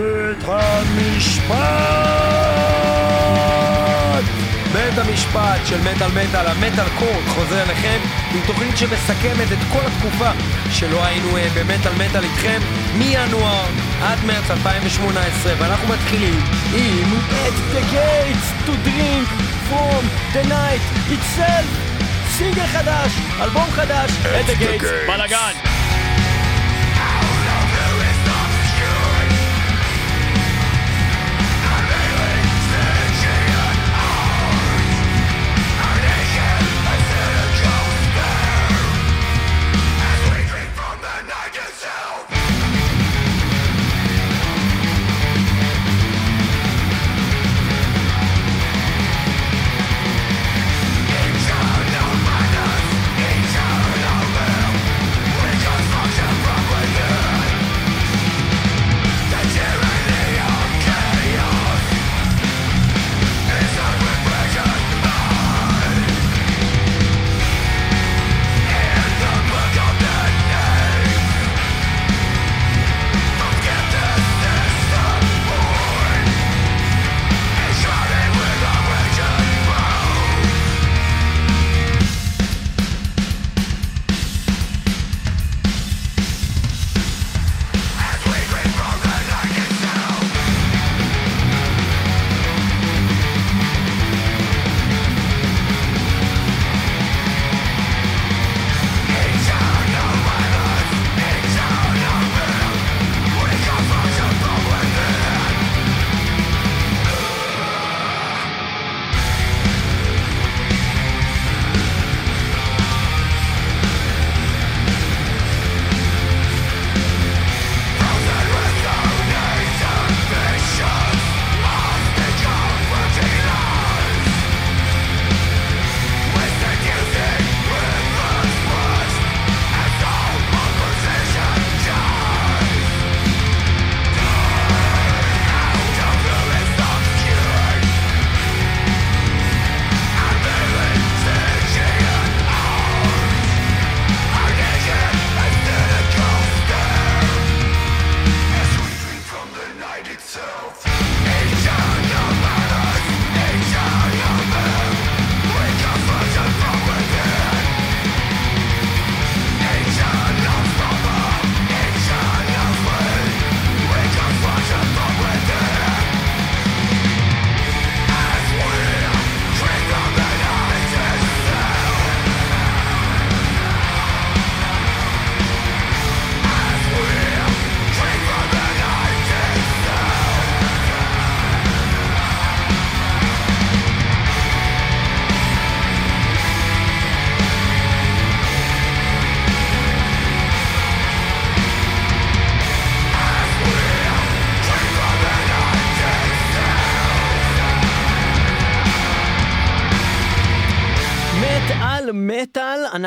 בית המשפט! בית המשפט של מטאל מטאל, המטאל קורט, חוזר אליכם עם תוכנית שמסכמת את כל התקופה שלא היינו אה, במטאל מטאל איתכם מינואר עד מרץ 2018 ואנחנו מתחילים עם At the gates to drink from the night itself. סינגל חדש, אלבום חדש, At the gates, בלאגן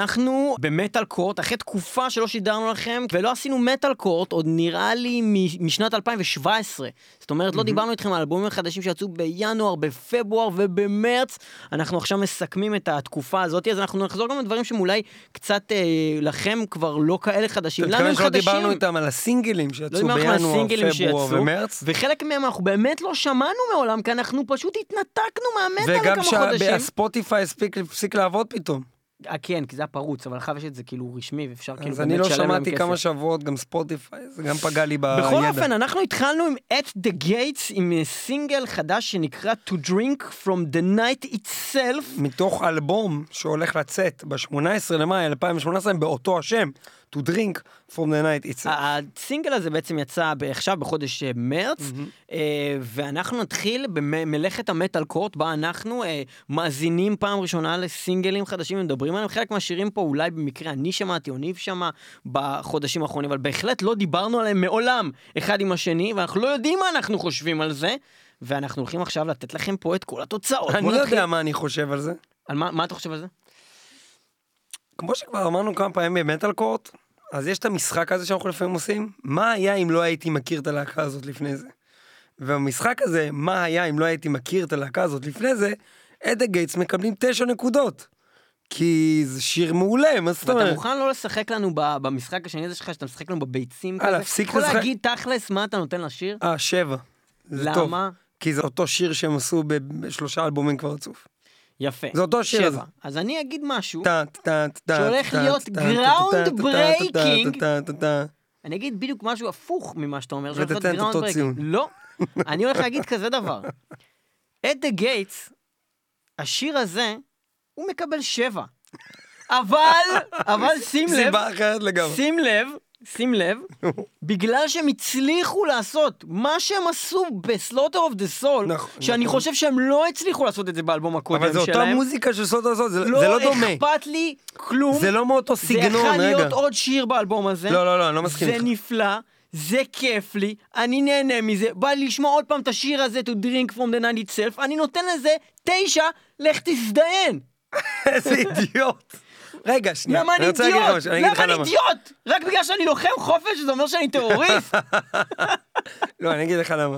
אנחנו במטאל קורט, אחרי תקופה שלא שידרנו לכם, ולא עשינו מטאל קורט, עוד נראה לי משנת 2017. זאת אומרת, לא דיברנו איתכם על אלבומים החדשים שיצאו בינואר, בפברואר ובמרץ. אנחנו עכשיו מסכמים את התקופה הזאת, אז אנחנו נחזור גם לדברים שהם אולי קצת אה, לכם כבר לא כאלה חדשים. אתה לנו הם חדשים. דיברנו איתם על הסינגלים לא שיצאו על בינואר, פברואר ומרץ? וחלק מהם אנחנו באמת לא שמענו מעולם, כי אנחנו פשוט התנתקנו מהמטאל וגם לכמה חודשים. שהספוטיפיי הספיק הפסיק לעבוד פתאום. אה, כן, כי זה היה פרוץ, אבל עכשיו יש את זה כאילו רשמי, ואפשר כאילו אז אני באמת לא לשלם להם שמעתי כמה כסף. שבועות גם ספוטיפיי, זה גם פגע לי בידע. בכל אופן, אנחנו התחלנו עם At the Gates, עם אה, סינגל חדש שנקרא To Drink From the Night Itself. מתוך אלבום שהולך לצאת ב-18 למאי 2018 באותו השם, To Drink From the Night Itself. הסינגל הזה בעצם יצא עכשיו בחודש אה, מרץ, אה, ואנחנו נתחיל במלאכת המטאל קורט, בה אנחנו אה, מאזינים פעם ראשונה לסינגלים חדשים ומדברים עליהם. חלק מהשירים פה אולי במקרה אני שמעתי או ניב שמע בחודשים האחרונים, אבל בהחלט לא דיברנו עליהם מעולם אחד עם השני, ואנחנו לא יודעים מה אנחנו חושבים על זה. ואנחנו הולכים עכשיו לתת לכם פה את כל התוצאות. אני לא. יודע מה אני חושב על זה. על מה, מה אתה חושב על זה? כמו שכבר אמרנו כמה פעמים במטאל קורט, אז יש את המשחק הזה שאנחנו לפעמים עושים, מה היה אם לא הייתי מכיר את הלהקה הזאת לפני זה. ובמשחק הזה, מה היה אם לא הייתי מכיר את הלהקה הזאת לפני זה, אדה גייטס מקבלים תשע נקודות. כי זה שיר מעולה, מה זאת ואתה אומרת? מוכן לא לשחק לנו במשחק השני הזה שלך, שאתה משחק לנו בביצים אה, כזה? להפסיק יכול לשחק? להגיד תכלס מה אתה נותן לשיר? אה, שבע. טוב. למה? כי זה אותו שיר שהם עשו בשלושה אלבומים כבר רצוף. יפה. זה אותו שיר. שבע. אז אני אגיד משהו, שהולך להיות טה, טה. אני אגיד בדיוק משהו הפוך ממה שאתה אומר, שהולך ותתן את להיות אותו breaking. ציון. לא, אני הולך להגיד כזה דבר. את דה גייטס, השיר הזה, הוא מקבל שבע. אבל, אבל שים לב, סיבה אחרת לגמרי. שים לב, שים לב, בגלל שהם הצליחו לעשות מה שהם עשו בסלוטר אוף דה סול, שאני נכון. חושב שהם לא הצליחו לעשות את זה באלבום הקודם אבל זו שלהם. אותה מוזיקה של סוד הסוד, זה זה לא דומה. לא אכפת לי כלום. זה לא מאותו זה סגנון, יכול רגע. להיות עוד שיר באלבום הזה. לא, לא, לא, אני לא מסכים זה איתך. נפלא, זה כיף לי, אני נהנה מזה, בא לי לשמוע עוד פעם את השיר הזה, to drink from the night itself, אני נותן לזה תשע, לך תזדיין. איזה אידיוט. רגע, שנייה. למה אני אידיוט? למה אני אידיוט? רק בגלל שאני לוחם חופש, זה אומר שאני טרוריסט? לא, אני אגיד לך למה.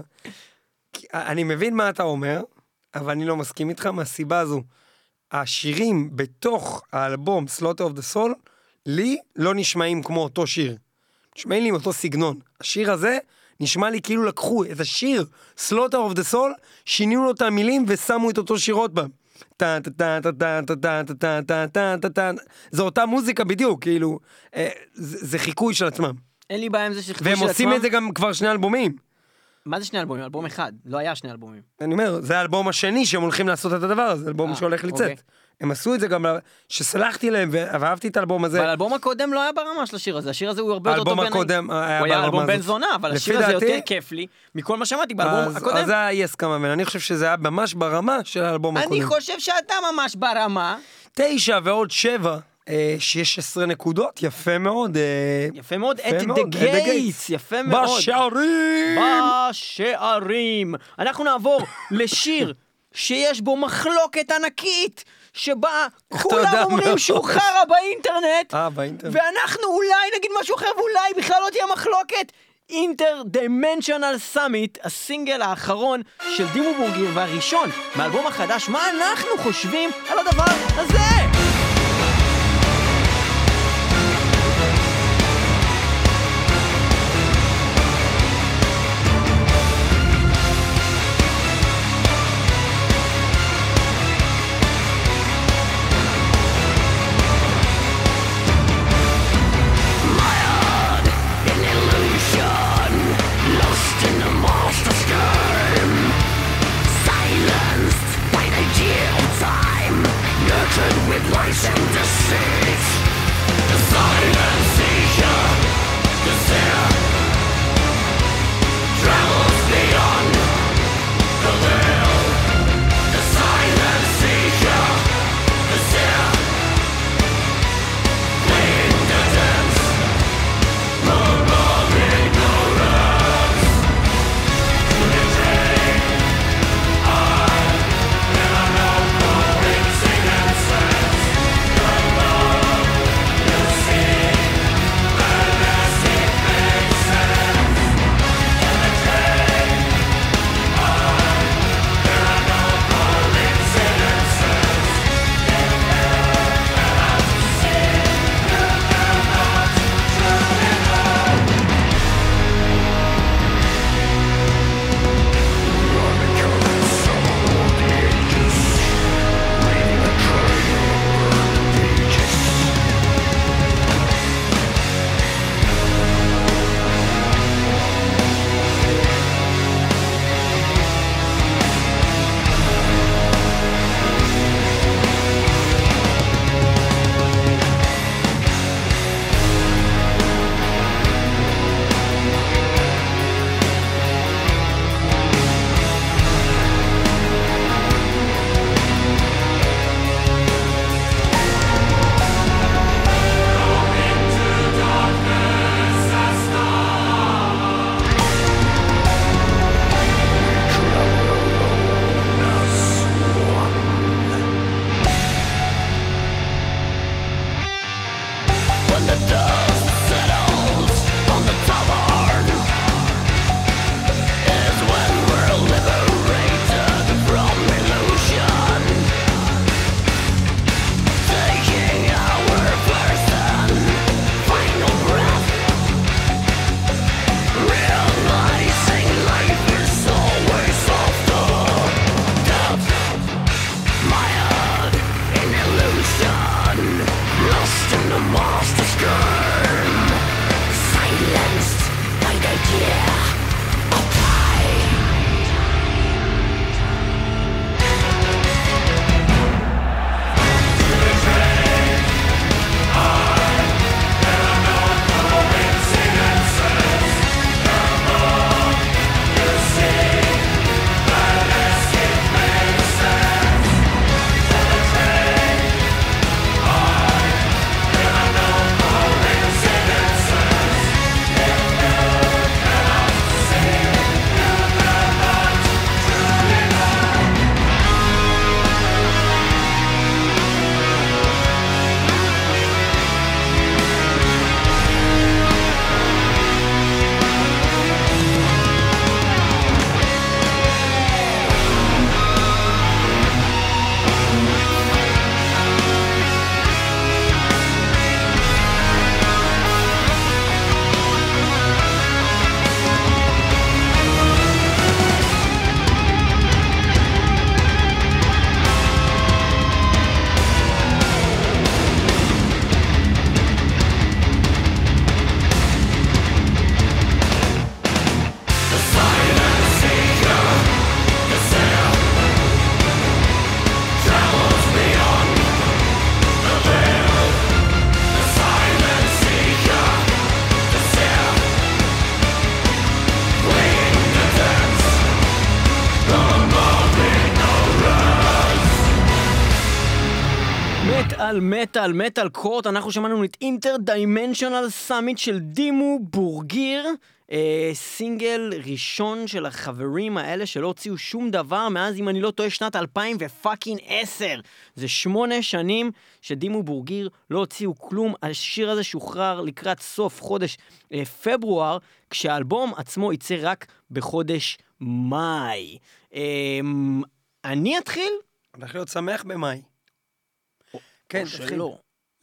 אני מבין מה אתה אומר, אבל אני לא מסכים איתך מהסיבה הזו. השירים בתוך האלבום Slaughter of the Soul, לי לא נשמעים כמו אותו שיר. נשמעים לי עם אותו סגנון. השיר הזה נשמע לי כאילו לקחו את השיר Slaughter of the Soul, שינו לו את המילים ושמו את אותו שיר עוד פעם. זה אותה מוזיקה בדיוק, כאילו, זה חיקוי של עצמם. אין לי בעיה עם זה שחיקוי והם של עושים עצמם. את זה גם כבר שני אלבומים. מה זה שני אלבומים? אלבום אחד, לא היה שני אלבומים. אני אומר, זה האלבום השני שהם הולכים לעשות את הדבר הזה, אלבום שהולך לצאת. הם עשו את זה גם, שסלחתי להם ואהבתי את האלבום הזה. אבל האלבום הקודם לא היה ברמה של השיר הזה, השיר הזה הוא הרבה יותר טוב האלבום. הקודם היה הוא היה אלבום בן. זונה, אבל השיר הזה יותר כיף לי מכל מה שמעתי באלבום אז- הקודם. אז זה היה אי הסכמה, ואני חושב שזה היה ממש ברמה של האלבום אני הקודם. חושב שאתה ממש ברמה. תשע ועוד שבע, אה, 16 נקודות, יפה מאוד. אה, יפה מאוד, At the. Gates, יפה מאוד. בשערים! בשערים. אנחנו נעבור לשיר שיש בו מחלוקת ענקית, שבה כולם אומרים. שהוא חרא באינטרנט, אה, באינטרנט. ואנחנו אולי נגיד משהו אחר, ואולי בכלל לא תהיה מחלוקת. Interdimensional Summit, הסינגל האחרון של דימו בורגיר והראשון מהאלבום החדש, מה אנחנו חושבים על הדבר הזה? lies and deceit מטאל, מטאל, קורט, אנחנו שמענו את Interdimensional Summit של דימו בורגיר. אה, סינגל ראשון של החברים האלה שלא הוציאו שום דבר מאז, אם אני לא טועה, שנת 2010. זה שמונה שנים שדימו בורגיר לא הוציאו כלום. השיר הזה שוחרר לקראת סוף חודש אה, פברואר, כשהאלבום עצמו יצא רק בחודש מאי. אה, אני אתחיל? הולך להיות שמח במאי. כן, תתחיל.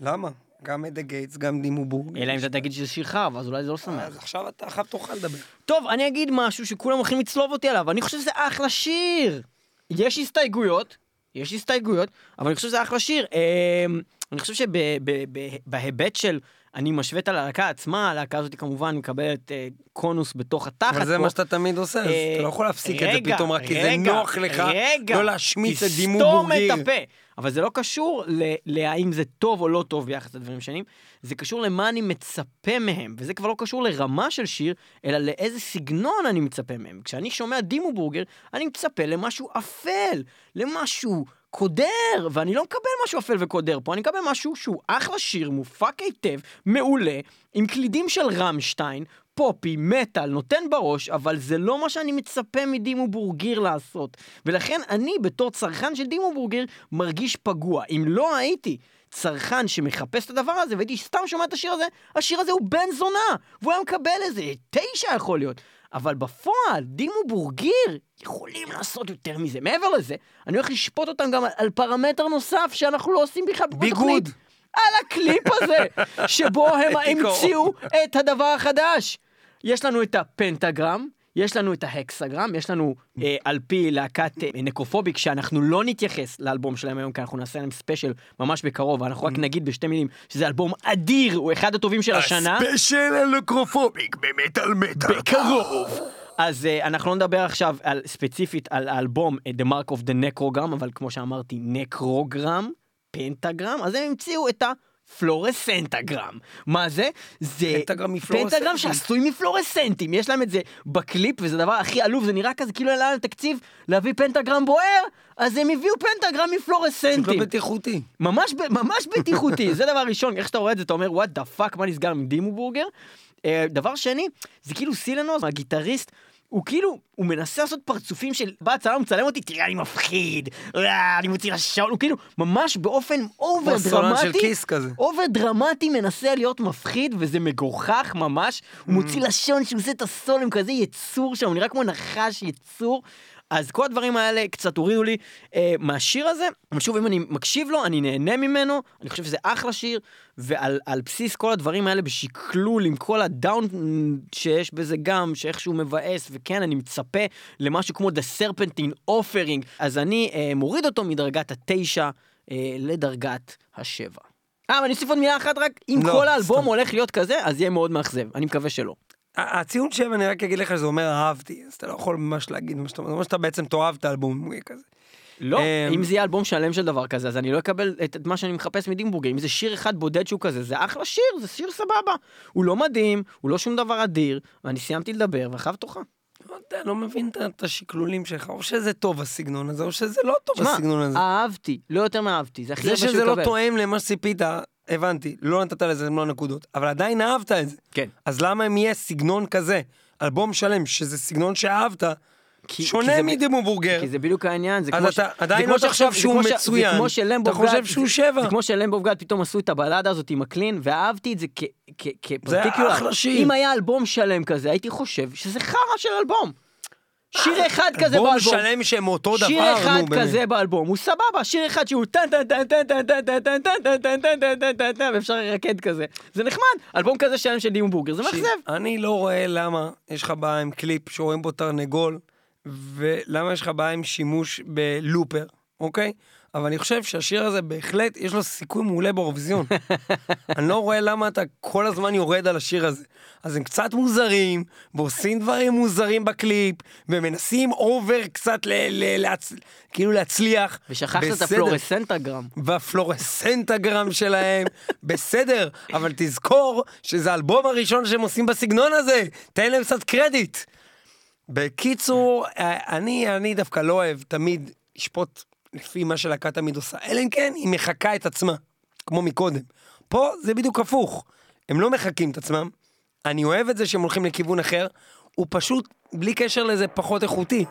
למה? גם אדה גייטס, גם דימו בורג. אלא אם אתה תגיד שזה שיר חרב, אז אולי זה לא שמח. אז עכשיו אתה עכשיו תוכל לדבר. טוב, אני אגיד משהו שכולם הולכים לצלוב אותי עליו, אני חושב שזה אחלה שיר. יש הסתייגויות, יש הסתייגויות, אבל אני חושב שזה אחלה שיר. אמ, אני חושב שבהיבט של, אני משווה את הלהקה עצמה, הלהקה הזאת כמובן מקבלת אה, קונוס בתוך התחת. אבל זה פה. מה שאתה תמיד עושה, אז אה, אתה לא יכול להפסיק את זה רגע, פתאום רק כי זה רגע, נוח לך רגע, לא להשמיץ את דימו תסתום בורגיר. את הפה. אבל זה לא קשור להאם זה טוב או לא טוב ביחס לדברים שונים, זה קשור למה אני מצפה מהם, וזה כבר לא קשור לרמה של שיר, אלא לאיזה סגנון אני מצפה מהם. כשאני שומע דימו בורגר, אני מצפה למשהו אפל, למשהו קודר, ואני לא מקבל משהו אפל וקודר פה, אני מקבל משהו שהוא אחלה שיר, מופק היטב, מעולה, עם קלידים של רמשטיין, פופי, מטאל, נותן בראש, אבל זה לא מה שאני מצפה מדימו בורגיר לעשות. ולכן אני, בתור צרכן של דימו בורגיר, מרגיש פגוע. אם לא הייתי צרכן שמחפש את הדבר הזה, והייתי סתם שומע את השיר הזה, השיר הזה הוא בן זונה, והוא היה מקבל איזה תשע יכול להיות. אבל בפועל, דימו בורגיר יכולים לעשות יותר מזה. מעבר לזה, אני הולך לשפוט אותם גם על, על פרמטר נוסף שאנחנו לא עושים בכלל בתוכנית. ביגוד. על הקליפ הזה, שבו הם. המציאו את הדבר החדש. יש לנו את הפנטגרם, יש לנו את ההקסגרם, יש לנו אה, על פי להקת אה, נקרופוביק, שאנחנו לא נתייחס לאלבום שלהם היום, כי אנחנו נעשה להם ספיישל ממש בקרוב, אנחנו רק נגיד בשתי מילים שזה אלבום אדיר, הוא אחד הטובים של השנה. הספיישל הנקרופוביק במטאל מטאל. בקרוב. אז אה, אנחנו לא נדבר עכשיו על, ספציפית על האלבום אה, The Mark of the Necrogram, אבל כמו שאמרתי, נקרוגרם, פנטגרם, אז הם המציאו את הפלורסנטגרם. מה זה? זה פנטגרם מפלורסנטים. פנטגרם שעשוי מפלורסנטים, יש להם את זה בקליפ, וזה הדבר הכי עלוב, זה נראה כזה כאילו היה להם תקציב להביא פנטגרם בוער, אז הם הביאו פנטגרם פשוט מפלורסנטים. לא בטיחותי. ממש, ממש בטיחותי, זה דבר ראשון, איך שאתה רואה את זה, אתה אומר, what the fuck, מה נסגר עם דימו בורגר? אה, דבר שני, זה כאילו סילנוס, הגיטריסט, הוא כאילו, הוא מנסה לעשות פרצופים של, בא הצלם, מצלם אותי, תראה, אני מפחיד, אה, אני מוציא לשון, הוא כאילו, ממש באופן over של דרמטי, קיס כזה. over דרמטי מנסה להיות מפחיד, וזה מגוחך ממש, הוא מוציא לשון שהוא עושה את הסולים, כזה יצור שם, הוא נראה כמו נחש יצור. אז כל הדברים האלה קצת הורידו לי אה, מהשיר הזה, אבל שוב, אם אני מקשיב לו, אני נהנה ממנו, אני חושב שזה אחלה שיר, ועל על בסיס כל הדברים האלה בשקלול, עם כל ה down שיש בזה גם, שאיכשהו מבאס, וכן, אני מצפה למשהו כמו The Serpentine Offering, אז אני אה, מוריד אותו מדרגת התשע אה, לדרגת השבע. אה, ואני אוסיף עוד מילה אחת רק, אם לא, כל האלבום סתם. הולך להיות כזה, אז יהיה מאוד מאכזב, אני מקווה שלא. הציון שבע, אני רק אגיד לך שזה אומר אהבתי, אז אתה לא יכול ממש להגיד מה שאתה אומר, זה אומר שאתה בעצם תאהב את האלבום כזה. לא, אמ, אם זה יהיה אלבום שלם של דבר כזה, אז אני לא אקבל את מה שאני מחפש מדימבורגר. אם זה שיר אחד בודד שהוא כזה, זה אחלה שיר, זה שיר סבבה. הוא לא מדהים, הוא לא שום דבר אדיר, ואני סיימתי לדבר, ואחריו תורך. לא יודע, לא מבין את השקלולים שלך, או שזה טוב הסגנון הזה, או שזה לא טוב הסגנון הזה. אהבתי, לא יותר מאהבתי, זה הכי זה הרבה שהוא שזה לא יקבל. תואם למה שציפית, הבנתי, לא נתת לזה מלוא הנקודות, אבל עדיין אהבת את זה. כן. אז למה אם יהיה סגנון כזה, אלבום שלם, שזה סגנון שאהבת, כי- שונה כי זה- מדימו בורגר, כי זה בדיוק העניין, זה כמו אתה ש- עדיין זה כמו לא זה שהוא מצוין. זה כמו שלמבו אתה חושב גד- שהוא זה- שבע. זה כמו שלמבו גד פתאום עשו את הבלדה הזאת עם הקלין, ואהבתי את זה כ- כ- כפרטיקולר. אחלה שיר. אם היה אלבום שלם כזה, הייתי חושב שזה חרא של אלבום. שיר אחד כזה אלבום באלבום. שלם שהם אותו דבר, שיר אחד. כזה באלבום, הוא סבבה, שיר אחד שהוא טן טן טן טן טן טן טן טן טן טן טן טן טן טן טן טן ואפשר לרקד כזה. זה נחמד, אלבום כזה שלם של דימו בורגר, זה מאכזב. אני לא רואה למה יש לך בעיה עם קליפ שרואים בו תרנגול, ולמה יש לך בעיה עם שימוש בלופר, אוקיי? אבל אני חושב שהשיר הזה בהחלט, יש לו סיכוי מעולה באירוויזיון. אני לא רואה למה אתה כל הזמן יורד על השיר הזה. אז הם קצת מוזרים, ועושים דברים מוזרים בקליפ, ומנסים over קצת ל... ל להצ... כאילו להצליח. ושכחת את בסדר. הפלורסנטגרם. והפלורסנטגרם שלהם, בסדר, אבל תזכור שזה האלבום הראשון שהם עושים בסגנון הזה, תן להם קצת קרדיט. בקיצור, אה, אני, אני דווקא לא אוהב תמיד לשפוט לפי מה שלהקה תמיד עושה, אלא אם כן היא מחקה את עצמה. כמו מקודם. פה זה בדיוק הפוך. הם לא מחקים את עצמם. אני אוהב את זה שהם הולכים לכיוון אחר, הוא פשוט, בלי קשר לזה, פחות איכותי.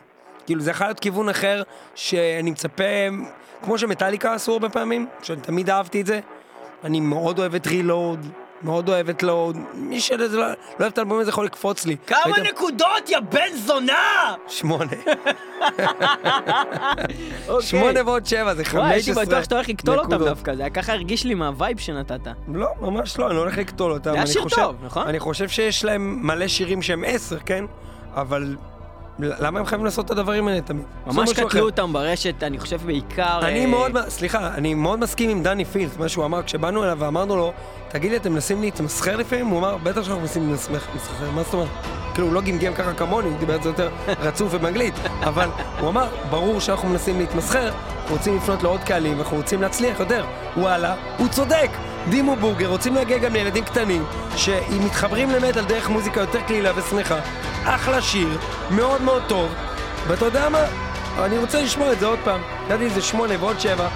כאילו, זה יכול להיות כיוון אחר, שאני מצפה, כמו שמטאליקה עשו הרבה פעמים, שאני תמיד אהבתי את זה. אני מאוד אוהב את רילוד, מאוד אוהב את לואוד. מי שלא לא אוהב את האלבום הזה יכול לקפוץ לי. כמה והייתם- נקודות, יא בן זונה! שמונה. אוקיי. שמונה ועוד שבע, זה חמש עשרה. וואי, הייתי בטוח שאתה הולך לקטול אותם נקודות. דווקא, זה היה ככה הרגיש לי מה vibe שנתת. לא, ממש לא, אני לא הולך לקטול אותם. זה היה שיר טוב, נכון? אני חושב שיש להם מלא שירים שהם עשר, כן? אבל למה הם חייבים לעשות את הדברים האלה תמיד? ממש קטלו. אותם ברשת, אני חושב בעיקר... אני אה, מאוד, סליחה, אני מאוד מסכים עם דני פילת', מה שהוא אמר, כשבאנו אליו ואמרנו לו, תגיד לי, אתם מנסים להתמסחר לפעמים? הוא אמר, בטח שאנחנו מנסים להתמסחר, מה זאת אומרת? כאילו, הוא לא גמגם ככה כמוני, הוא דיבר את זה יותר רצוף ובאנגלית, אבל הוא אמר, ברור שאנחנו מנסים להתמסחר, אנחנו רוצים לפנות לעוד קהלים, אנחנו רוצים להצליח יותר. וואלה, הוא צודק! דימו בורגר, רוצים להגיע גם לילדים קטנים, שאם מתחברים למטאל דרך מוזיקה יותר קלילה ושמחה, אחלה שיר, מאוד מאוד טוב, ואתה יודע מה? אני רוצה לשמוע את זה עוד פעם. ידעתי זה שמונה ועוד שבע,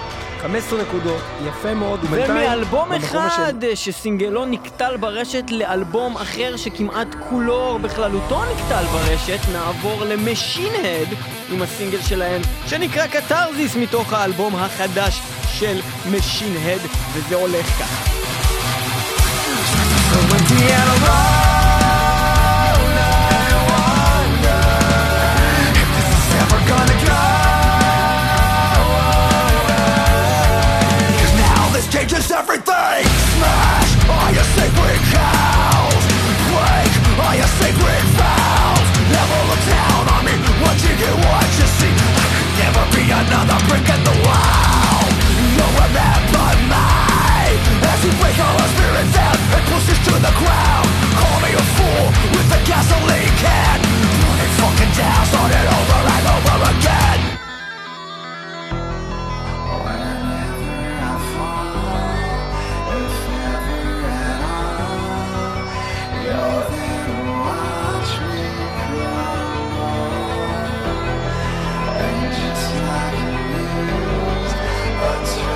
15 נקודות, יפה מאוד, ובינתיים... ומאלבום אחד השני. שסינגלו נקטל ברשת לאלבום אחר שכמעט כולו בכללותו נקטל ברשת, נעבור ל Machine Head עם הסינגל שלהם שנקרא קתרזיס מתוך האלבום החדש של משין-הד, וזה הולך ככה. Now this changes everything Smash all your sacred cows Break all your sacred vows Never look down on me What you get, what you see I could never be another brick in the wall Break call a spirits down and push us to the ground. Call me a fool with a gasoline can. Burn fucking down, start over and over again. Like you,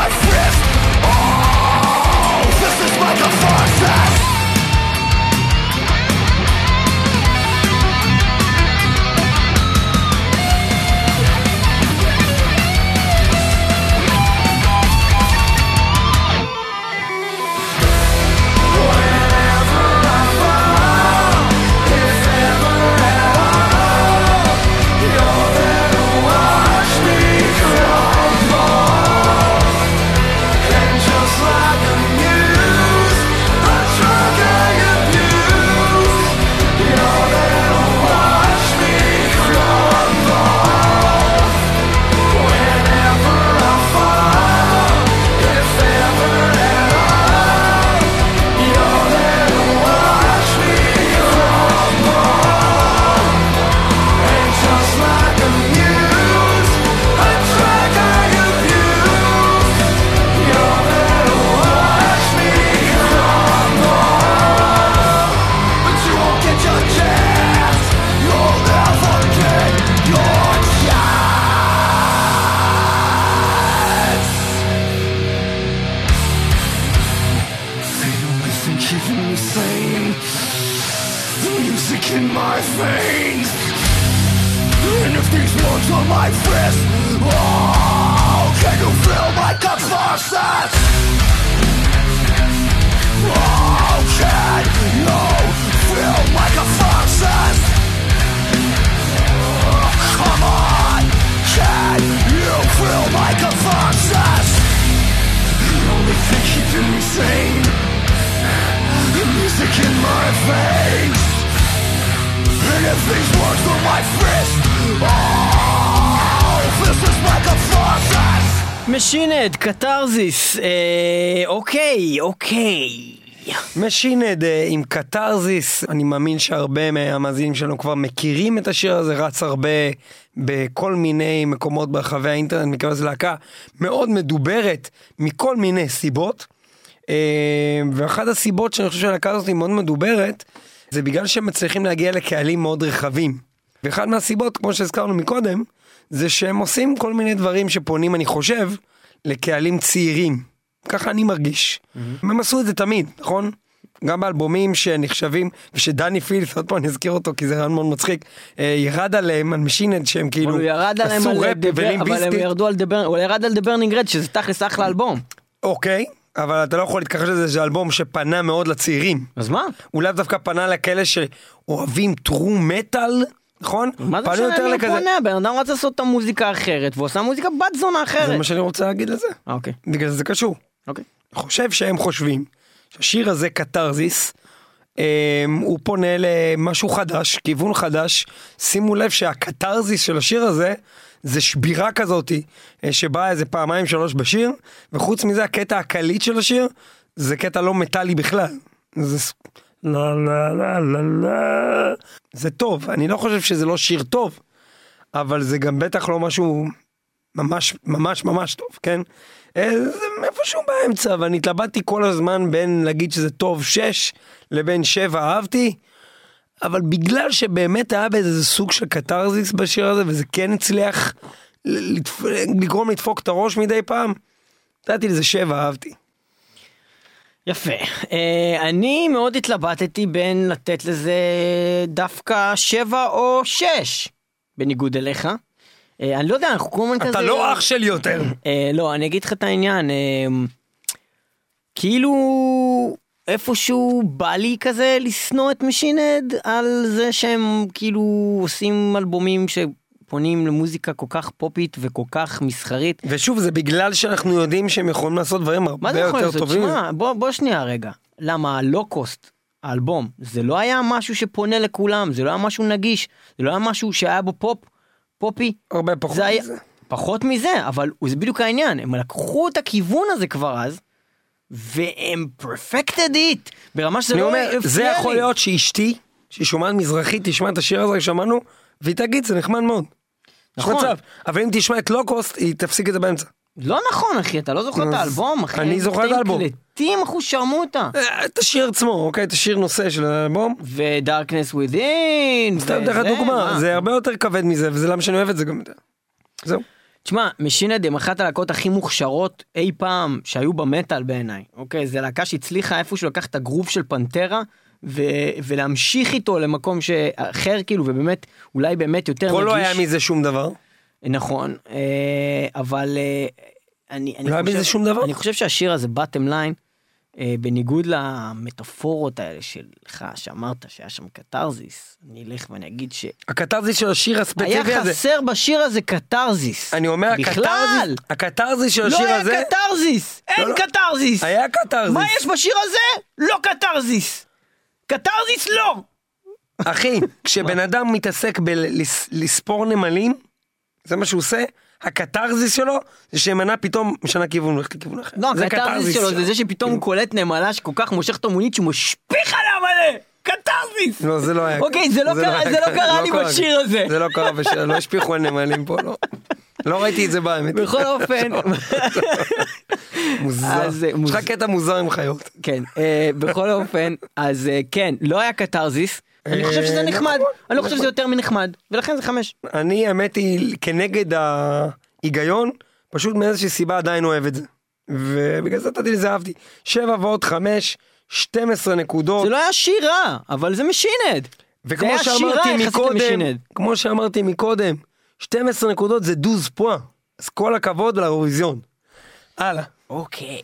my fist. Oh, this is like a farce. In my veins. And if these words on my wrist, oh, this is my catharsis. Machine Head, קתרזיס, אה, אוקיי, אוקיי. Machine Head אה, עם קתרזיס, אני מאמין שהרבה מהמאזינים שלנו כבר מכירים את השיר הזה, רץ הרבה בכל מיני מקומות ברחבי האינטרנט, מכיוון שזו להקה מאוד מדוברת מכל מיני סיבות. אה, ואחת הסיבות שאני חושב שהלהקה הזאת היא מאוד מדוברת, זה בגלל שהם מצליחים להגיע לקהלים מאוד רחבים. ואחת מהסיבות, כמו שהזכרנו מקודם, זה שהם עושים כל מיני דברים שפונים, אני חושב, לקהלים צעירים. ככה אני מרגיש. הם עשו את זה תמיד, נכון? גם באלבומים שנחשבים, ושדני פילס, עוד פעם אני אזכיר אותו כי זה רעיון מאוד מצחיק, אה, ירד עליהם על משינד שהם כאילו הוא ירד עליהם עשו על ראפ ולימפ אבל הם. ירדו על על דבר נגרד, שזה תכלס אחלה אלבום. אוקיי, אבל אתה לא יכול להתכחש לזה שזה אלבום שפנה מאוד לצעירים. אז מה? הוא לאו דווקא פנה לכאלה שאוהבים טרו מטאל, נכון? מה זה משנה מי לכזה- פונה? בן אדם רצה לעשות את המוזיקה האחרת, והוא עושה מוזיקה בת זונה זה אחרת. מה שאני רוצה להגיד לזה. אוקיי, בגלל זה זה קשור. אוקיי. אני חושב שהם חושבים שהשיר הזה קתרזיס, אמ, הוא פונה למשהו חדש, כיוון חדש. שימו לב שהקתרזיס של השיר הזה זה שבירה כזאתי אה, שבאה איזה פעמיים שלוש בשיר, וחוץ מזה הקטע הקליט של השיר זה קטע לא מטאלי בכלל. זה לה לה לה לה לה. זה טוב, אני לא חושב שזה לא שיר טוב, אבל זה גם בטח לא משהו ממש ממש ממש טוב, כן? אה, זה איפשהו באמצע, ואני התלבטתי כל הזמן בין להגיד שזה טוב 6 לבין 7 אהבתי, אבל בגלל שבאמת היה באיזה סוג של קתרזיס בשיר הזה, וזה כן הצליח לתפ... לגרום לדפוק את הראש מדי פעם, נתתי לזה 7 אהבתי. יפה. אה, אני מאוד התלבטתי בין לתת לזה דווקא שבע או שש, בניגוד אליך. אה, אני לא יודע, אנחנו כל הזמן כזה... אתה לא אח שלי יותר. אה, לא, אני אגיד לך את העניין. אה, כאילו איפשהו בא לי כזה לשנוא את Machine Head על זה שהם כאילו עושים אלבומים שפונים למוזיקה כל כך פופית וכל כך מסחרית. ושוב, זה בגלל שאנחנו יודעים שהם יכולים לעשות דברים מה הרבה זה יכול יותר לעשות? טובים. שמע, בוא, בוא שנייה רגע. למה ה Locust, האלבום, זה לא היה משהו שפונה לכולם, זה לא היה משהו נגיש, זה לא היה משהו שהיה בו פופ, פופי. הרבה פחות זה היה... מזה. פחות מזה, אבל זה בדיוק העניין, הם לקחו את הכיוון הזה כבר אז, והם perfected it, ברמה שזה לא אומר, הפריע זה יכול לי. להיות שאשתי, שהיא שומעת מזרחית, תשמע את השיר הזה ששמענו, והיא תגיד, זה נחמד מאוד. נכון. מצב. אבל אם תשמע את לוקוסט, היא תפסיק את זה באמצע. לא נכון אחי, אתה לא זוכר את האלבום אחי, אני זוכר את האלבום. קלטים שרמוטה. אה, את השיר עצמו, אוקיי? את השיר נושא של האלבום. ודארקנס ווידין. סתם דרך הדוגמה, זה הרבה יותר כבד מזה, וזה למה שאני אוהב את זה גם. זהו. תשמע, Machine Head הם אחת הלהקות הכי מוכשרות אי פעם שהיו במטאל בעיניי. אוקיי, זו להקה שהצליחה איפשהו לקחת את הגרוב של Pantera. ו- ולהמשיך איתו למקום ש- אחר כאילו ובאמת אולי באמת יותר פה נגיש. לא היה מזה שום דבר. נכון, אה, אבל אה, אני, אני, לא היה חושב, בזה שום דבר? אני חושב שהשיר הזה, bottom line, בניגוד למטאפורות האלה שלך, שאמרת שהיה שם קתרזיס, אני אלך ואני אגיד שהיה הקתרזיס של השיר הספציפי הזה. חסר בשיר הזה קתרזיס. אני אומר, בכלל, הקתרזיס, הקתרזיס של לא השיר היה הזה, קתרזיס, אין לא. קתרזיס. היה קתרזיס. מה יש בשיר הזה? לא קתרזיס. קתרזיס לא. אחי, כשבן אדם מתעסק בלספור נמלים, זה מה שהוא עושה, הקתרזיס שלו זה שמנה פתאום משנה כיוון, הולכת לכיוון אחר. לא, הקתרזיס שלו זה זה שפתאום הוא קולט נמלה שכל כך מושך את המונית שהוא משפיך עליה מלא. קתרזיס. לא, זה לא היה. אוקיי, זה לא קרה- היה זה לא קרה לי קרה. בשיר הזה. זה לא קרה בשיר, לא השפיכו על נמלים פה, לא. לא ראיתי את זה באמת. בכל אופן, מוזר. אה, יש לך קטע מוזר עם חיות. כן, אה, בכל אופן, אז אה, כן, לא היה קתרזיס. אני חושב שזה אה, נחמד, נכון, אני לא חושב נכון. שזה יותר מנחמד, ולכן זה חמש. אני, האמת היא, כנגד ההיגיון, פשוט מאיזושהי סיבה עדיין אוהב את זה. ובגלל זה נתתי לזה אהבתי. שבע ועוד חמש, 12 נקודות. זה לא היה שיר רע, אבל זה משינד. וכמו שאמרתי מקודם. כמו שאמרתי מקודם, 12 נקודות זה דוז פואה. אז כל הכבוד לאירוויזיון. הלאה. אוקיי.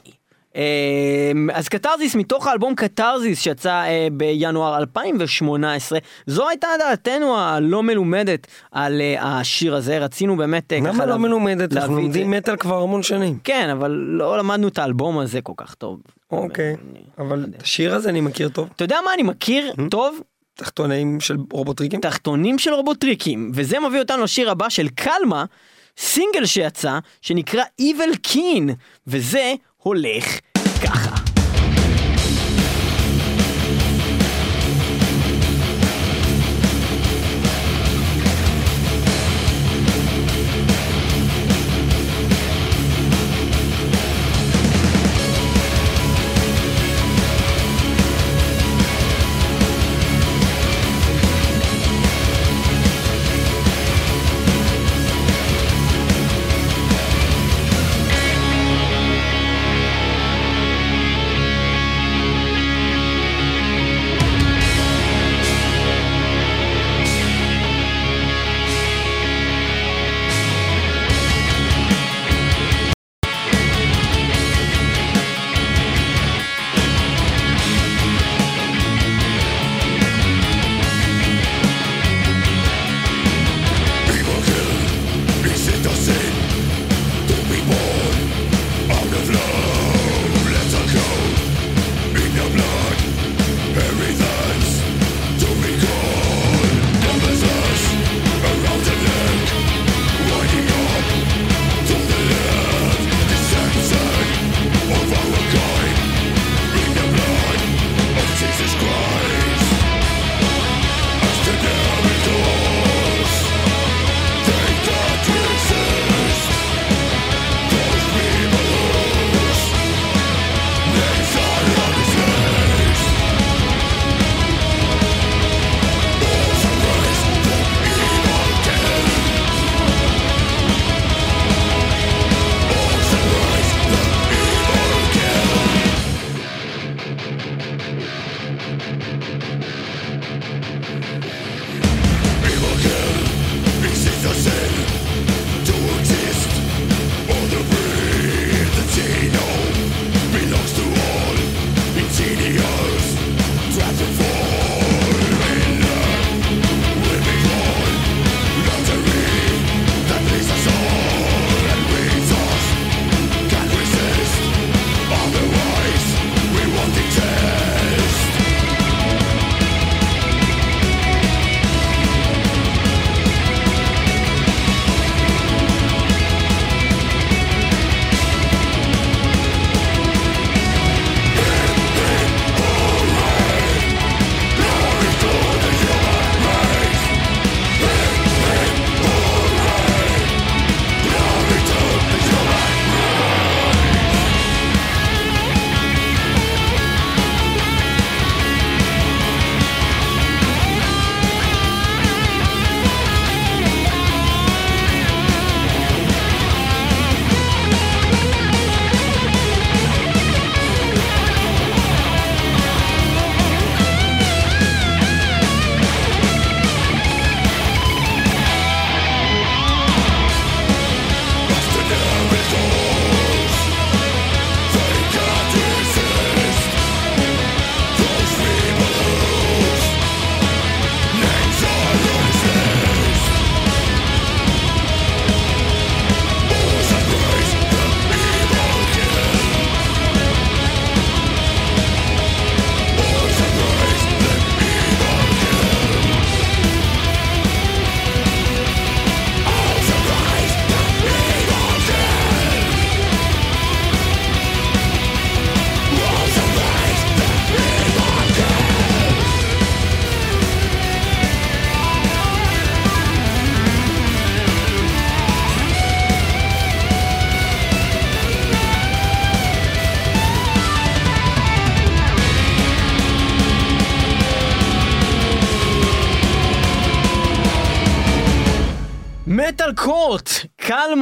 אמ, אז קתרזיס מתוך האלבום קתרזיס שיצא אה, בינואר 2018 זו הייתה דעתנו הלא מלומדת על אה, השיר הזה רצינו באמת אה, ככה למה לא מלומדת? אנחנו. לומדים מטאל כבר המון שנים. כן אבל לא למדנו את האלבום הזה כל כך טוב. אוקיי, אבל את השיר הזה אני מכיר טוב. אתה יודע מה אני מכיר Mm-hmm. טוב? תחתונים של רובוטריקים. תחתונים של רובוטריקים וזה מביא אותנו לשיר הבא של קלמה סינגל שיצא שנקרא Evil Keen וזה הולך ככה.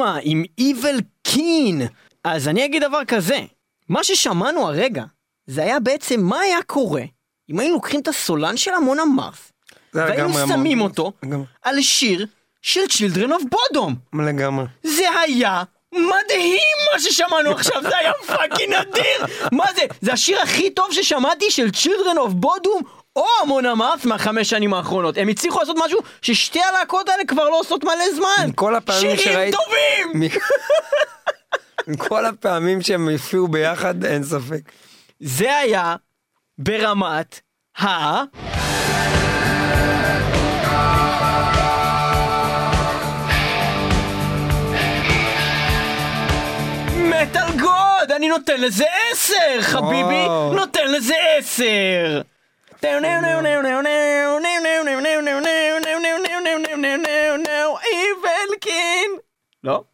Kalmah עם Evil Kin. אז אני אגיד דבר כזה, מה ששמענו הרגע זה היה בעצם מה היה קורה אם היינו לוקחים את הסולן של המון היה והיינו שמים אותו לגמרי. על שיר של Children of Bodom. לגמרי. זה היה מדהים מה ששמענו עכשיו, זה היה fucking אדיר! מה זה? זה השיר הכי טוב ששמעתי של Children of Bodom או Amon Amarth מהחמש שנים האחרונות. הם הצליחו לעשות משהו ששתי הלהקות האלה כבר לא עושות מלא זמן. מכל הפעמים שירים שראית- טובים! מכל הפעמים שהם הופיעו ביחד, אין ספק. זה היה ברמת ה... מטאל גוד! אני נותן לזה עשר, חביבי! נותן לזה עשר! איבלקין! לא?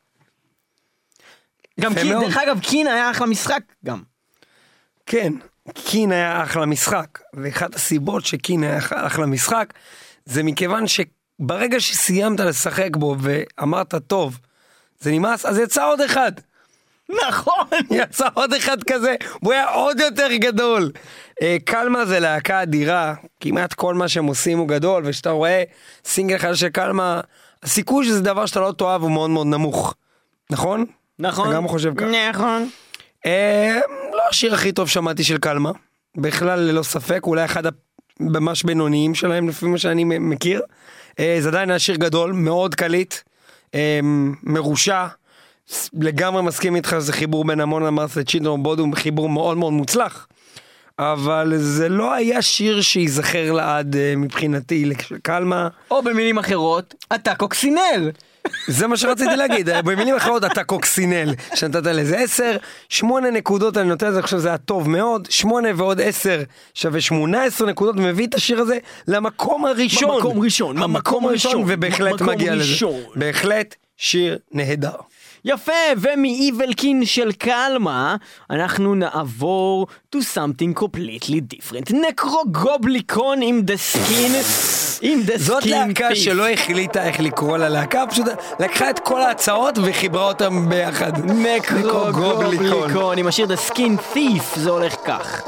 גם קין. דרך אגב, קין היה אחלה משחק גם. כן, קין היה אחלה משחק, ואחת הסיבות שקין היה אח- אחלה משחק, זה מכיוון שברגע שסיימת לשחק בו ואמרת טוב, זה נמאס, אז יצא עוד אחד. נכון! יצא עוד אחד כזה, והוא היה עוד יותר גדול. אה, קלמה זה להקה אדירה, כמעט כל מה שהם עושים הוא גדול, וכשאתה רואה סינגל חדש של קלמה, הסיכוי שזה דבר שאתה לא תאהב הוא מאוד מאוד נמוך. נכון? נכון. אתה גם חושב ככה. נכון. אה, לא השיר הכי טוב שמעתי של קלמה, בכלל ללא ספק, אולי אחד הממש בינוניים שלהם לפי מה שאני מכיר. אה, זה עדיין היה שיר גדול, מאוד קליט, אה, מרושע, לגמרי מסכים איתך שזה חיבור בין המון אמרס לצ'ינדרום בודום, חיבור מאוד מאוד מוצלח. אבל זה לא היה שיר שייזכר לעד אה, מבחינתי של קלמה. או במילים אחרות, אתה קוקסינל. זה מה שרציתי להגיד, במילים אחרות אתה קוקסינל, שנתת לזה 10, 8 נקודות אני נותן לזה, אני חושב שזה היה טוב מאוד, 8 ועוד 10 שווה 18 נקודות, מביא את השיר הזה למקום הראשון. במקום ראשון, המקום במקום הראשון, ראשון, ובהחלט מגיע לזה. בהחלט שיר נהדר. יפה, ומאיבלקין של קלמה, אנחנו נעבור to something completely different. נקרוגובליקון עם the skin, עם the skin זאת להקה thief. שלא החליטה איך לקרוא ללהקה, פשוט לקחה את כל ההצעות וחיברה אותם ביחד. נקרוגובליקון עם השיר the skin thief, זה הולך כך.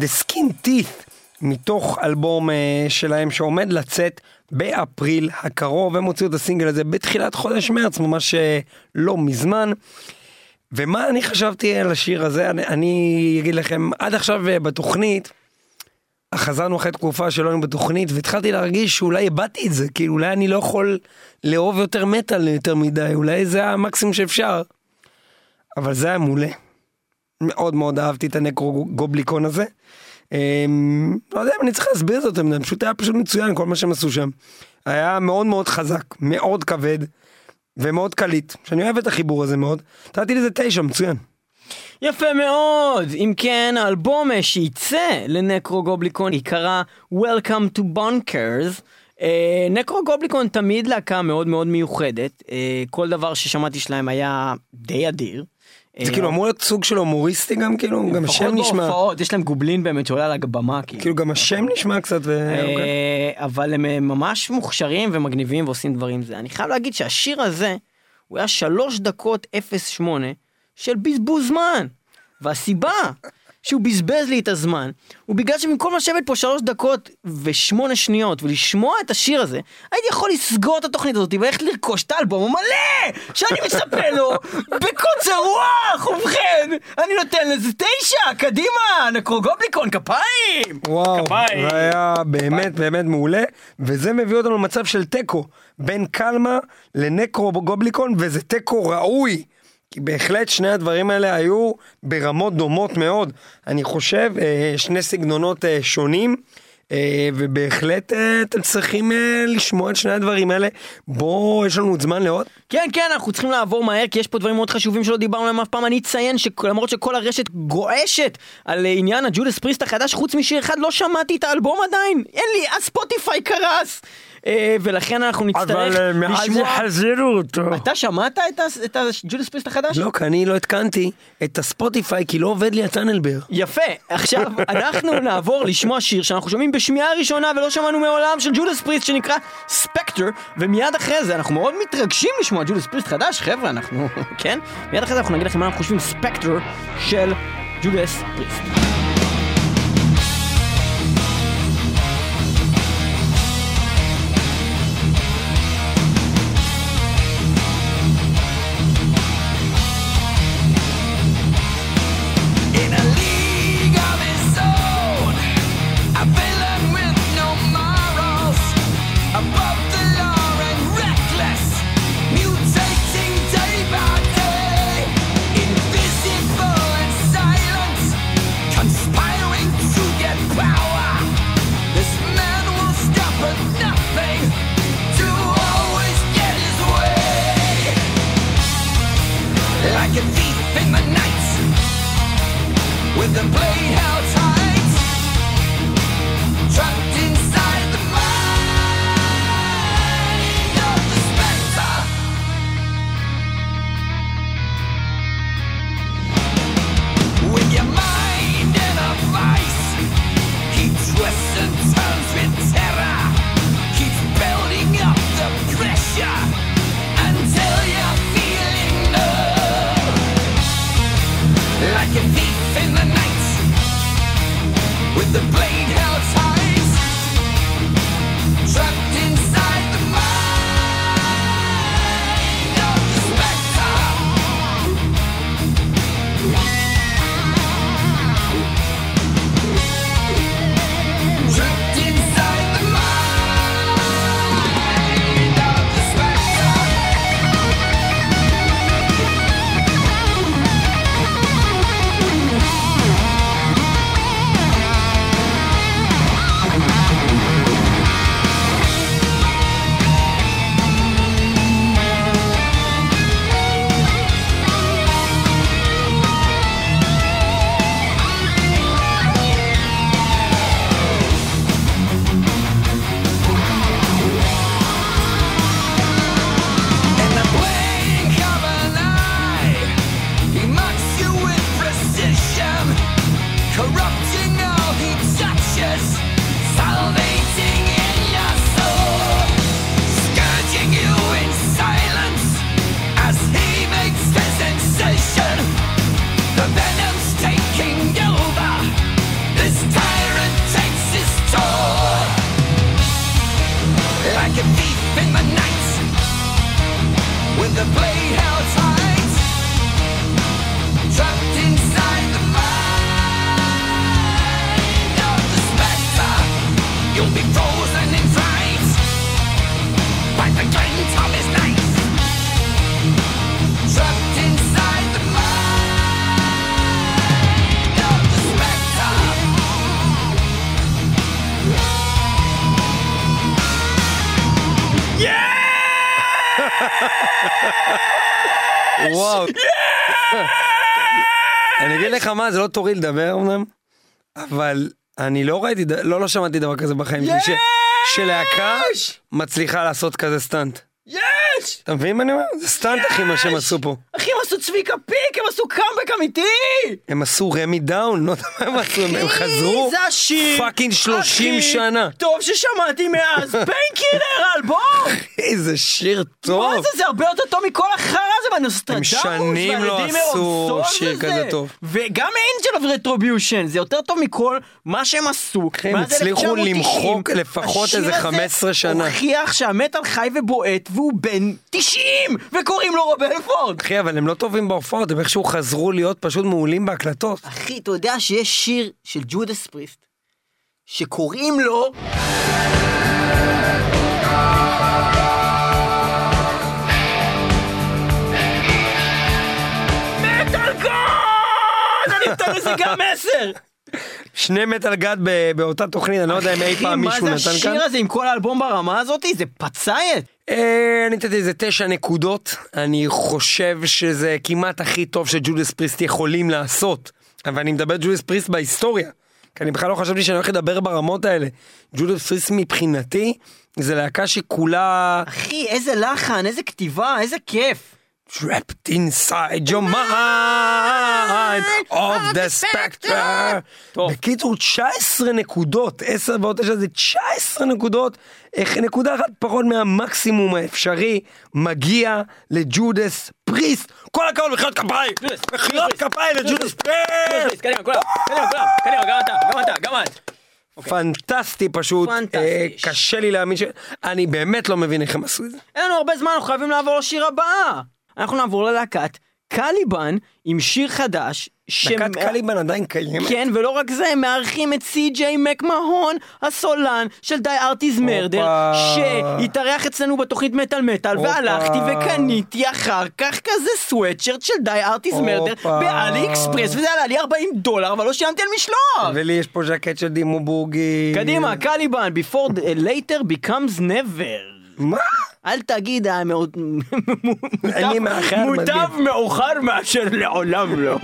The Skin Teeth, מתוך אלבום אה, שלהם שעומד לצאת באפריל הקרוב, הם הוציאו את הסינגל הזה בתחילת חודש מרץ, ממש אה, לא מזמן. ומה אני חשבתי על השיר הזה, אני, אני אגיד לכם, עד עכשיו אה, בתוכנית, חזרנו אחרי תקופה שלא היינו בתוכנית, והתחלתי להרגיש שאולי איבדתי את זה, כאילו אולי אני לא יכול לאהוב יותר מטאל יותר מדי, אולי זה המקסימום שאפשר. אבל זה היה מעולה. מאוד מאוד אהבתי את ה Nekrogoblikon הזה. אמ, לא יודע אם אני צריך להסביר זאת, זה פשוט היה פשוט מצוין כל מה שהם עשו שם. היה מאוד מאוד חזק, מאוד כבד ומאוד קליט, שאני אוהב את החיבור הזה מאוד. נתתי לזה תשע, מצוין. יפה מאוד! אם כן, האלבום שייצא ל Nekrogoblikon ייקרא Welcome to Bonkers. אה, Nekrogoblikon תמיד להקה מאוד מאוד מיוחדת, אה, כל דבר ששמעתי שלהם היה די אדיר. זה אה, כאילו אמור להיות סוג של הומוריסטי גם כאילו, גם השם לפחות נשמע, בהופעות, יש להם גובלין באמת שעולה על הבמה, כאילו. כאילו גם השם נשמע קצת ו... אוקיי. אה, אבל הם אה, ממש מוכשרים ומגניבים ועושים דברים זה. אני חייב להגיד שהשיר הזה, הוא היה שלוש דקות 08 של בזבוז זמן. והסיבה שהוא בזבז לי את הזמן, הוא בגלל שבמקום לשבת פה שלוש דקות ושמונה שניות ולשמוע את השיר הזה, הייתי יכול לסגור את התוכנית הזאת וללכת לרכוש את האלבום המלא שאני מצפה לו בקוצר רוח! ובכן, אני נותן לזה תשע, קדימה, נקרוגובליקון, כפיים! וואו, כפיים. זה היה באמת באמת מעולה, וזה מביא אותנו למצב של תיקו בין קלמה לנקרו גובליקון, וזה תיקו ראוי. כי בהחלט שני הדברים האלה היו ברמות דומות מאוד. אני חושב, אה, שני סגנונות אה, שונים. אה, ובהחלט אתם צריכים לשמוע את שני הדברים האלה. בואו, יש לנו עוד זמן לעוד. כן, כן, אנחנו צריכים לעבור מהר, כי יש פה דברים מאוד חשובים שלא דיברנו עליהם אף פעם. אני אציין שלמרות שכל הרשת גועשת על עניין הג'ודס פריסט החדש, חוץ משיר אחד, לא שמעתי את האלבום עדיין. אין לי, הספוטיפיי קרס. אה, ולכן אנחנו נצטרך אבל אה, מאז לשמוע... יחזירו אותו. אתה שמעת את ה- את הג'ודס פריסט החדש? לא, כי אני לא התקנתי את הספוטיפיי, כי לא עובד לי הטאנלבר. יפה, עכשיו אנחנו נעבור לשמוע שיר שאנחנו שומעים בשמיעה ראשונה ולא שמענו מעולם של ג'ודס פריסט שנקרא ספקטר ומיד אחרי זה אנחנו מאוד מתרגשים לשמוע ג'ודס פריסט חדש חבר'ה אנחנו כן מיד אחרי זה אנחנו נגיד לכם מה אנחנו חושבים ספקטר של ג'ודס פריסט. זה לא תורי לדבר אמנם, אבל אני לא ראיתי, לא, לא שמעתי דבר כזה בחיים שלי, שלהקה מצליחה לעשות כזה stunt. יש! אתה מבין מה אני אומר? זה stunt אחי מה שהם עשו פה. אחי, הם עשו צביקה פיק, הם עשו קאמבק אמיתי! הם עשו רמי דאון, לא יודע מה הם עשו, הם- אחי, חזרו זה השיר! fucking 30 אחי, שנה. טוב ששמעתי מאז, Painkiller אלבום! איזה שיר מה טוב. זה, זה הרבה יותר טוב מכל החרא הזה בנוסטרדמוס. הם שנים לא עשו שיר הזה. כזה טוב. וגם Angel of Retribution, זה יותר טוב מכל מה שהם עשו. אחי, הם הצליחו 1990. למחוק לפחות השיר איזה הזה 15 שנה. הוכיח שהמטאל חי ובועט, והוא בן 90, וקוראים לו Rob Halford. אחי, אבל הם לא טובים בהופעות, הם איכשהו חזרו להיות פשוט מעולים בהקלטות. אחי, אתה יודע שיש שיר של Judas Priest, שקוראים לו... נותן לזה גם עשר! שני Metal God באותה תוכנית, אני לא יודע אם אי פעם מישהו מה נתן זה כאן. השיר הזה עם כל האלבום ברמה הזאתי? זה פצאייט! אה, אני נתתי איזה תשע נקודות, אני חושב שזה כמעט הכי טוב ש Judas Priest יכולים לעשות. אבל אני מדבר Judas Priest בהיסטוריה. כי אני בכלל לא חשבתי שאני הולך לדבר ברמות האלה. Judas Priest מבחינתי, זה להקה שכולה אחי, איזה לחן, איזה כתיבה, איזה כיף! trapped inside your mind of the spectre. בקיצור 19 נקודות, 10 ועוד 9 זה 19 נקודות, נקודה אחת פחות מהמקסימום האפשרי מגיע לג'ודס פריסט. כל הכבוד מחיאות כפיים, מחיאות כפיים לג'ודס פריסט. קדימה, כולם, קדימה, כולם, קדימה, גם אתה, גם אתה, גם את. פנטסטי פשוט, פנטסטי. אה, קשה לי להאמין ש... אני באמת לא מבין איך הם עשו את זה. אין לנו הרבה זמן, אנחנו חייבים לעבור לשיר הבא. אנחנו נעבור ללהקת קליבן עם שיר חדש. דקת קליבן עדיין קיימת. כן, ולא רק זה, הם מארחים את סי.ג'יי מקמהון, הסולן של די ארטיז מרדר, שהתארח אצלנו בתוכנית מטאל מטאל. והלכתי וקניתי אחר כך כזה סוואטשרט של די ארטיז מרדר. באלי אקספרס, וזה עלה לי 40 דולר, אבל לא שילמתי על משלוח! ולי יש פה ז'קט של דימו בורגי. קדימה, קליבן, before later becomes never. מה? אל תגיד, אה, מוטב-. מאוחר מאשר לעולם לא.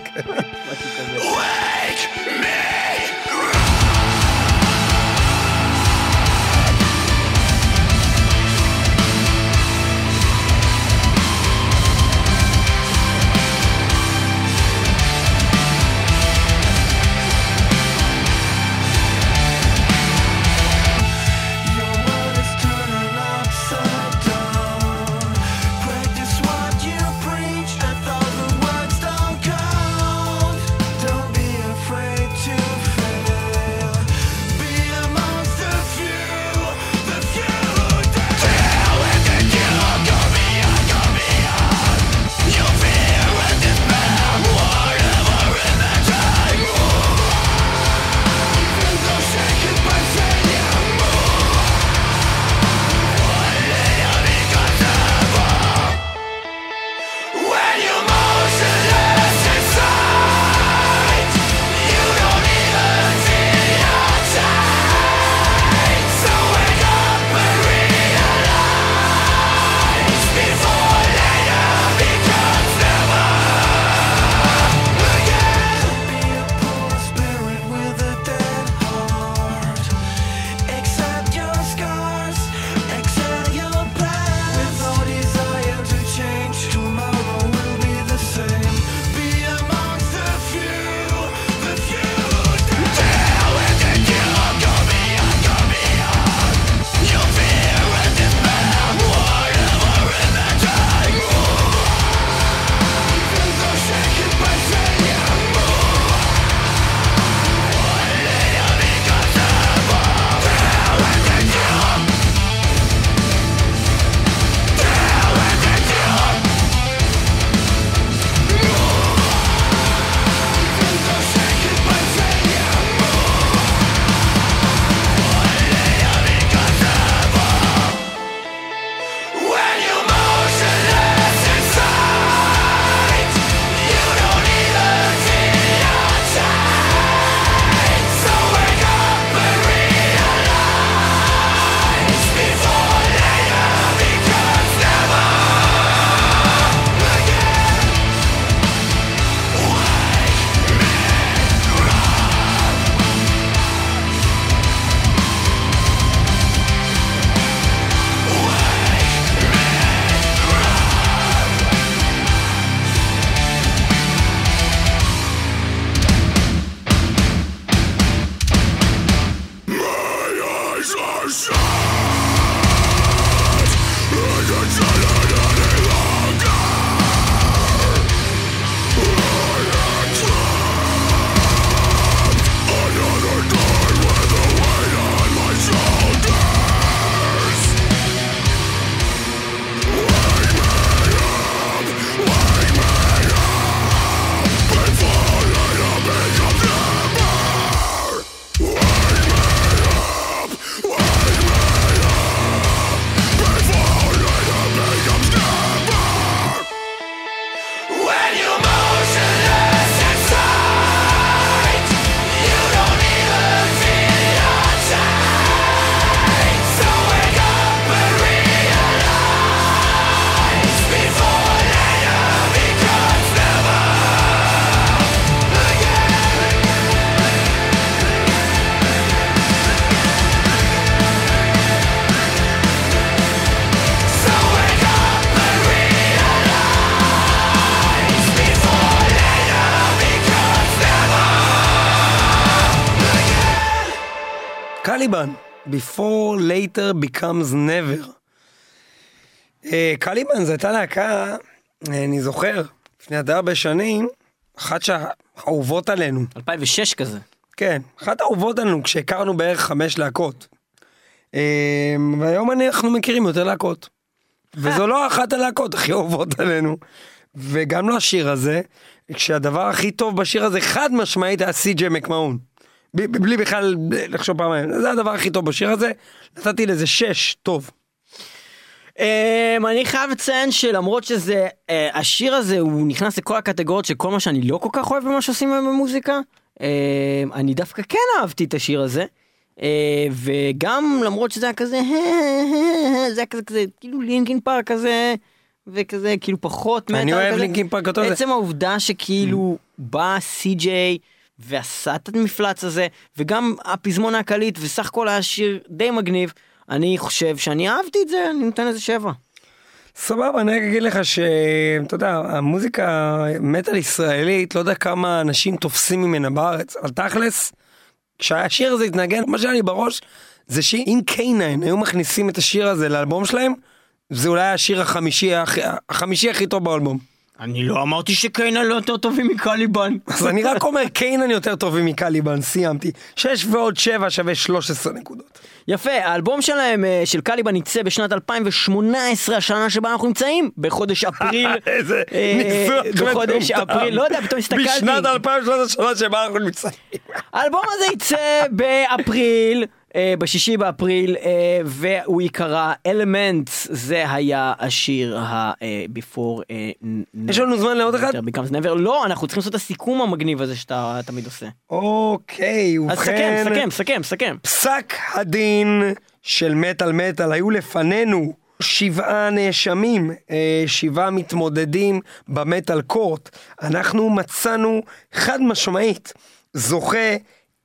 קליבן, before later becomes never. אה, קליבן זו הייתה להקה, אה, אני זוכר, לפני די הרבה שנים, אחת שהאהובות עלינו. 2006 כזה. כן, אחת האהובות עלינו כשהכרנו בערך חמש להקות. אה, והיום אנחנו מכירים יותר להקות. וזו לא אחת הלהקות הכי אהובות עלינו. וגם לא השיר הזה, כשהדבר הכי טוב בשיר הזה חד משמעית היה סי.ג'י מקמהון. בלי בכלל לחשוב פעמיים, זה הדבר הכי טוב בשיר הזה, נתתי לזה שש, טוב. Um, אני חייב לציין שלמרות שזה, uh, השיר הזה הוא נכנס לכל הקטגוריות של כל מה שאני לא כל כך אוהב במה שעושים היום במוזיקה. Uh, אני דווקא כן אהבתי את השיר הזה. Uh, וגם למרות שזה היה כזה, זה היה כזה, כזה כאילו לינקין פארק כזה, וכזה כאילו פחות אני מטאל אוהב כזה. לינקין פארק אותו. עצם העובדה שכאילו בא סי.ג'יי ועשה את המפלץ הזה, וגם הפזמון הקליט, וסך הכל היה שיר די מגניב, אני חושב שאני אהבתי את זה, אני נותן לזה שבע. סבבה, אני אגיד לך שאתה יודע, המוזיקה מטאל ישראלית, לא יודע כמה אנשים תופסים ממנה בארץ, אבל תכלס, כשהשיר הזה התנגן, מה שהיה לי בראש, זה שאם קיינן היו מכניסים את השיר הזה לאלבום שלהם, זה אולי השיר החמישי, החמישי הכי טוב באלבום. אני לא אמרתי שקיינה לא יותר טובים מקליבן. אז אני רק אומר, קיינן יותר טובים מקליבן, סיימתי. 6 ועוד 7 שווה 13 נקודות. יפה, האלבום שלהם, אה, של קליבן, יצא בשנת 2018, השנה שבה אנחנו נמצאים, בחודש אפריל. איזה אה, ניסוח בחודש מטומטם. אפריל, לא יודע, פתאום הסתכלתי. בשנת 2013 שבה אנחנו נמצאים. האלבום הזה יצא באפריל, אה, בשישי באפריל, אה, והוא ייקרא אלמנטס, זה היה השיר ה-Before... יש לנו זמן לעוד אחד? Never. לא, אנחנו צריכים לעשות את הסיכום המגניב הזה שאתה תמיד עושה. אוקיי, אז ובכן, סכם, סכם, סכם, סכם. פסק הדין של מטאל מטאל, היו לפנינו שבעה נאשמים, אה, שבעה מתמודדים במטאל קורט. אנחנו מצאנו חד משמעית זוכה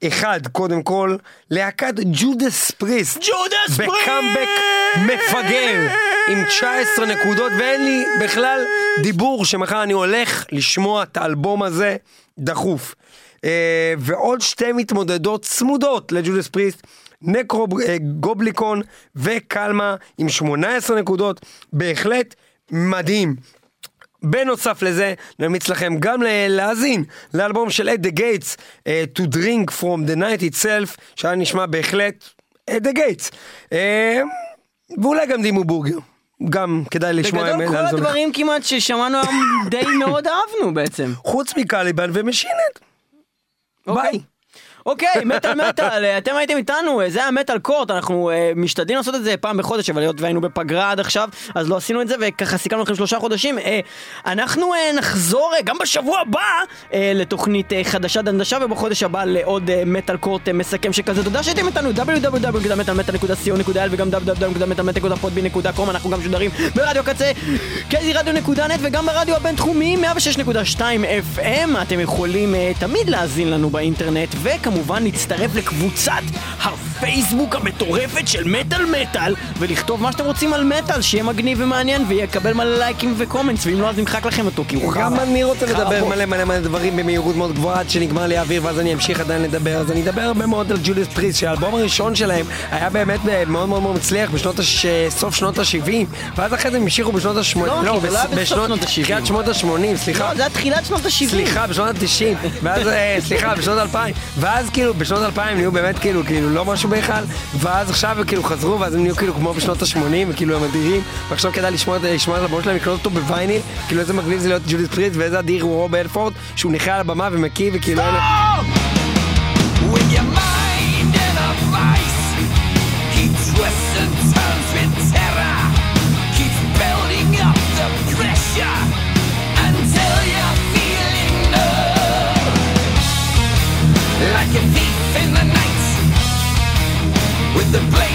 אחד, קודם כל, להקת ג'ודס פריסט. ג'ודס בקאמבק מפגר עם 19 נקודות ואין לי בכלל דיבור שמחר אני הולך לשמוע את האלבום הזה דחוף. אה, ועוד שתי מתמודדות צמודות ל Judas Priest, Nekro אה, goblikon ו Kalmah עם 18 נקודות, בהחלט מדהים. בנוסף לזה, נמליץ לכם גם להאזין לאלבום של At the Gates, To Drink From The Night Itself, שהיה נשמע בהחלט At the Gates. ואולי גם Dimmu Borgir. גם כדאי לשמוע בגדול כל. הדברים כמעט ששמענו היום די מאוד אהבנו בעצם. חוץ מקליבן ו Machine Head. אוקיי. ביי. אוקיי, מטאל מטאל, אה, אתם הייתם איתנו, אה, זה היה Metal Court, אנחנו אה, משתדלים לעשות את זה פעם בחודש, אבל היות והיינו בפגרה עד עכשיו, אז לא עשינו את זה, וככה סיכמנו לכם שלושה חודשים. אנחנו נחזור גם בשבוע הבא לתוכנית חדשה דנדשה, ובחודש הבא לעוד Metal Court מסכם שכזה. תודה שהייתם איתנו, www.metalmetal.co.il וגם www.metalmetal.podbean.com, אנחנו גם משודרים ברדיו קצה, kzradio.net וגם ברדיו הבינתחומי 106.2 FM. אתם יכולים תמיד להאזין לנו באינטרנט, וכמובן להצטרף לקבוצת הפייסבוק המטורפת של מטאל מטאל, ולכתוב מה שאתם רוצים על מטאל, שיהיה מגניב ומעניין, ויקבל מלא לייקים וקומנטס, ואם לא אז נמחק לכם אותו, כי הוא גם חרא. אני רוצה לדבר. מלא מלא מלא דברים במהירות מאוד גבוהה עד שנגמר לי האוויר ואז אני אמשיך עדיין לדבר אז אני אדבר הרבה מאוד על ג'וליס פריס שהאלבום הראשון שלהם היה באמת מאוד מאוד מאוד מצליח בשנות הש... סוף שנות ה-70 ואז אחרי זה הם המשיכו בשנות ה-80 לא, לא היה בסוף שנות ה-שבעים. תחילת שנות ה-80 סליחה לא, זה היה תחילת שנות ה-70. סליחה, בשנות ה-90, ואז, אה, סליחה, בשנות 2000, ואז ואז כאילו בשנות 2000 נהיו באמת כאילו, כאילו לא משהו בהיכל, ואז עכשיו כאילו חזרו, ואז הם נהיו כאילו כמו בשנות ה-80, וכאילו הם אדירים, ועכשיו כדאי לשמוע, לשמוע את הבאות שלהם, לקנות אותו בווייניל, כאילו איזה מגניב זה להיות ג'ודית פריט ואיזה אדיר הוא רוב אלפורד, שהוא נכה על הבמה ומקיא וכאילו... Yeah! like a thief in the night with the blade.